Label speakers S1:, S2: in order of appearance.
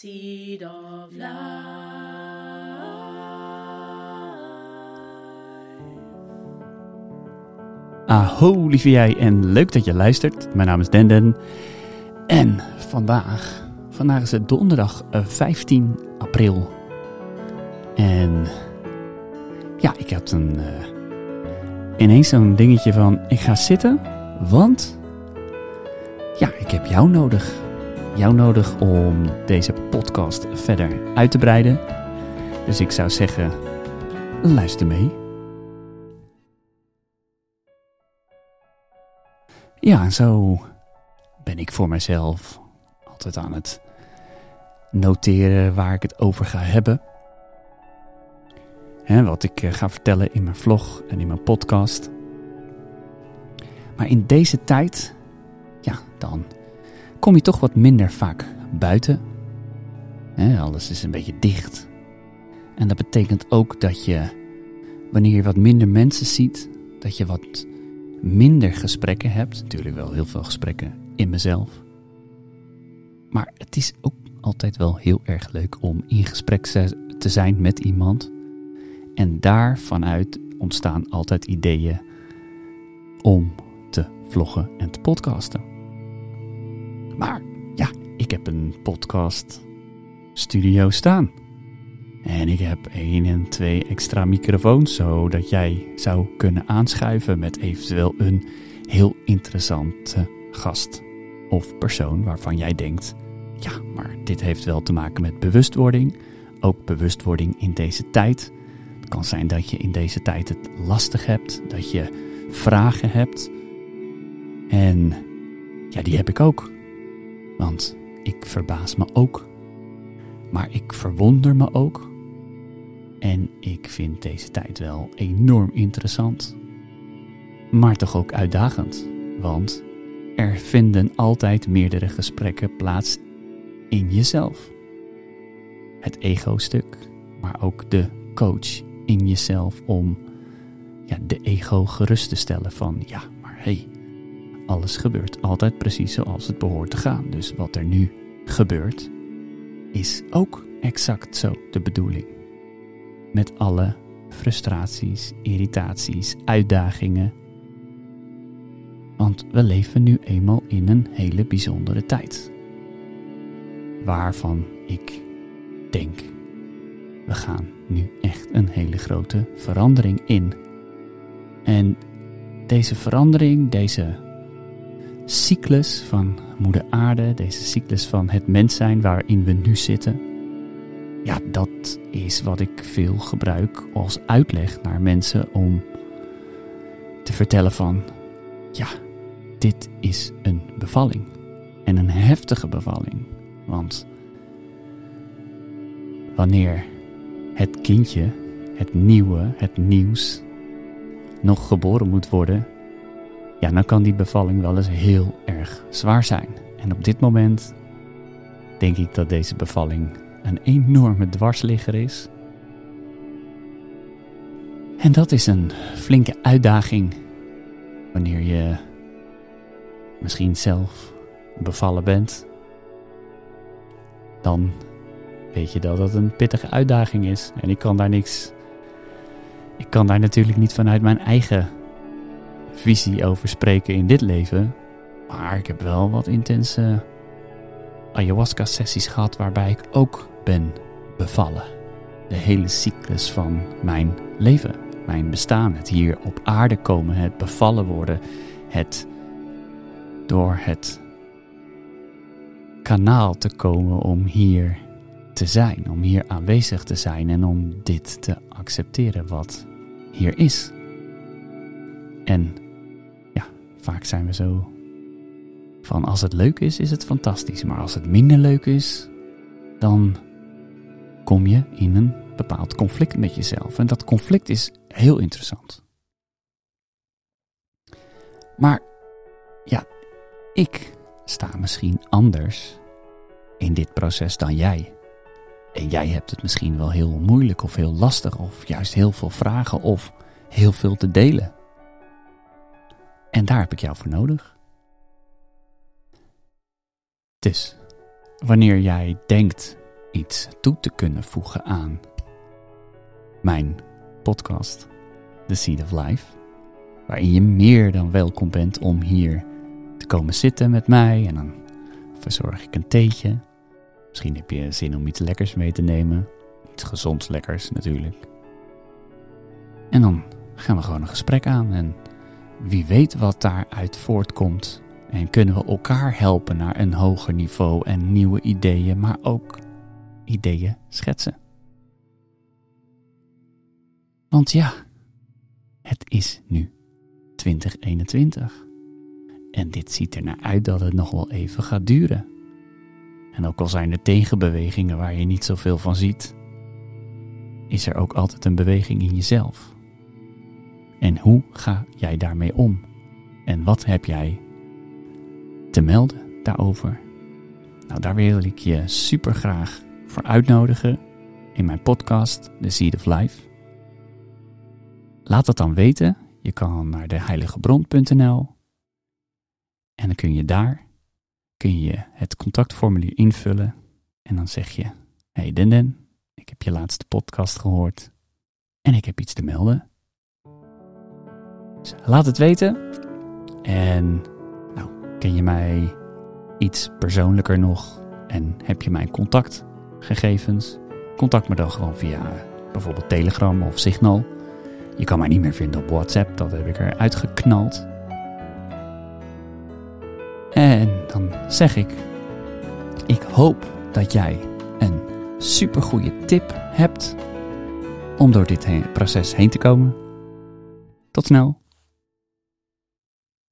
S1: Seed of life.
S2: Aho, lieve jij, en leuk dat je luistert. Mijn naam is Denden. En vandaag, vandaag is het donderdag eh, 15 april. En ja, ik had een, eh, ineens zo'n dingetje van, ik ga zitten, want ja, ik heb jou nodig. Jou nodig om deze podcast verder uit te breiden. Dus ik zou zeggen, luister mee. Ja, zo ben ik voor mezelf altijd aan het noteren waar ik het over ga hebben. Hè, wat ik eh, ga vertellen in mijn vlog en in mijn podcast. Maar in deze tijd, ja, dan kom je toch wat minder vaak buiten. Alles is een beetje dicht. En dat betekent ook dat je, wanneer je wat minder mensen ziet, dat je wat minder gesprekken hebt. Natuurlijk wel heel veel gesprekken in mezelf. Maar het is ook altijd wel heel erg leuk om in gesprek te zijn met iemand. En daar vanuit ontstaan altijd ideeën om te vloggen en te podcasten. Maar ja, ik heb een podcast studio staan. En ik heb één en twee extra microfoons, zodat jij zou kunnen aanschuiven met eventueel een heel interessante gast of persoon waarvan jij denkt: ja, maar dit heeft wel te maken met bewustwording. Ook bewustwording in deze tijd. Het kan zijn dat je in deze tijd het lastig hebt, dat je vragen hebt. En ja, die heb ik ook. Want ik verbaas me ook. Maar ik verwonder me ook. En ik vind deze tijd wel enorm interessant. Maar toch ook uitdagend. Want er vinden altijd meerdere gesprekken plaats in jezelf. Het ego-stuk, maar ook de coach in jezelf om ja, de ego gerust te stellen van ja, maar hé, hey, alles gebeurt altijd precies zoals het behoort te gaan. Dus wat er nu gebeurt, is ook exact zo de bedoeling. Met alle frustraties, irritaties, uitdagingen. Want we leven nu eenmaal in een hele bijzondere tijd. Waarvan ik denk, we gaan nu echt een hele grote verandering in. En deze verandering, deze cyclus van Moeder Aarde, deze cyclus van het mens zijn waarin we nu zitten, ja, dat is wat ik veel gebruik als uitleg naar mensen om te vertellen van, ja, dit is een bevalling. En een heftige bevalling. Want wanneer het kindje, het nieuwe, het nieuws, nog geboren moet worden, ja, dan kan die bevalling wel eens heel erg zwaar zijn. En op dit moment denk ik dat deze bevalling een enorme dwarsligger is. En dat is een flinke uitdaging wanneer je misschien zelf bevallen bent. Dan weet je dat dat een pittige uitdaging is. En ik kan daar niks. Ik kan daar natuurlijk niet vanuit mijn eigen visie over spreken in dit leven. Maar ik heb wel wat intense ayahuasca-sessies gehad waarbij ik ook ben bevallen. De hele cyclus van mijn leven, mijn bestaan, het hier op aarde komen, het bevallen worden, het door het kanaal te komen om hier te zijn, om hier aanwezig te zijn en om dit te accepteren wat hier is. En vaak zijn we zo van als het leuk is, is het fantastisch, maar als het minder leuk is, dan kom je in een bepaald conflict met jezelf. En dat conflict is heel interessant. Maar ja, ik sta misschien anders in dit proces dan jij. En jij hebt het misschien wel heel moeilijk of heel lastig of juist heel veel vragen of heel veel te delen. En daar heb ik jou voor nodig. Dus wanneer jij denkt iets toe te kunnen voegen aan mijn podcast, The Seed of Life, waarin je meer dan welkom bent om hier te komen zitten met mij en dan verzorg ik een theetje. Misschien heb je zin om iets lekkers mee te nemen, iets gezonds lekkers natuurlijk. En dan gaan we gewoon een gesprek aan en wie weet wat daaruit voortkomt. En kunnen we elkaar helpen naar een hoger niveau en nieuwe ideeën, maar ook ideeën schetsen. Want ja, het is nu 2021. En dit ziet er naar uit dat het nog wel even gaat duren. En ook al zijn er tegenbewegingen waar je niet zoveel van ziet, is er ook altijd een beweging in jezelf. En hoe ga jij daarmee om? En wat heb jij te melden daarover? Nou, daar wil ik je super graag voor uitnodigen in mijn podcast, The Seed of Life. Laat dat dan weten. Je kan naar de heiligebron.nl en dan kun je daar kun je het contactformulier invullen en dan zeg je: Hey Den Den, ik heb je laatste podcast gehoord en ik heb iets te melden. Dus laat het weten. En nou, ken je mij iets persoonlijker nog en heb je mijn contactgegevens? Contact me dan gewoon via bijvoorbeeld Telegram of Signal. Je kan mij niet meer vinden op WhatsApp, dat heb ik eruit geknald. En dan zeg ik: Ik hoop dat jij een supergoeie tip hebt om door dit proces heen te komen. Tot snel.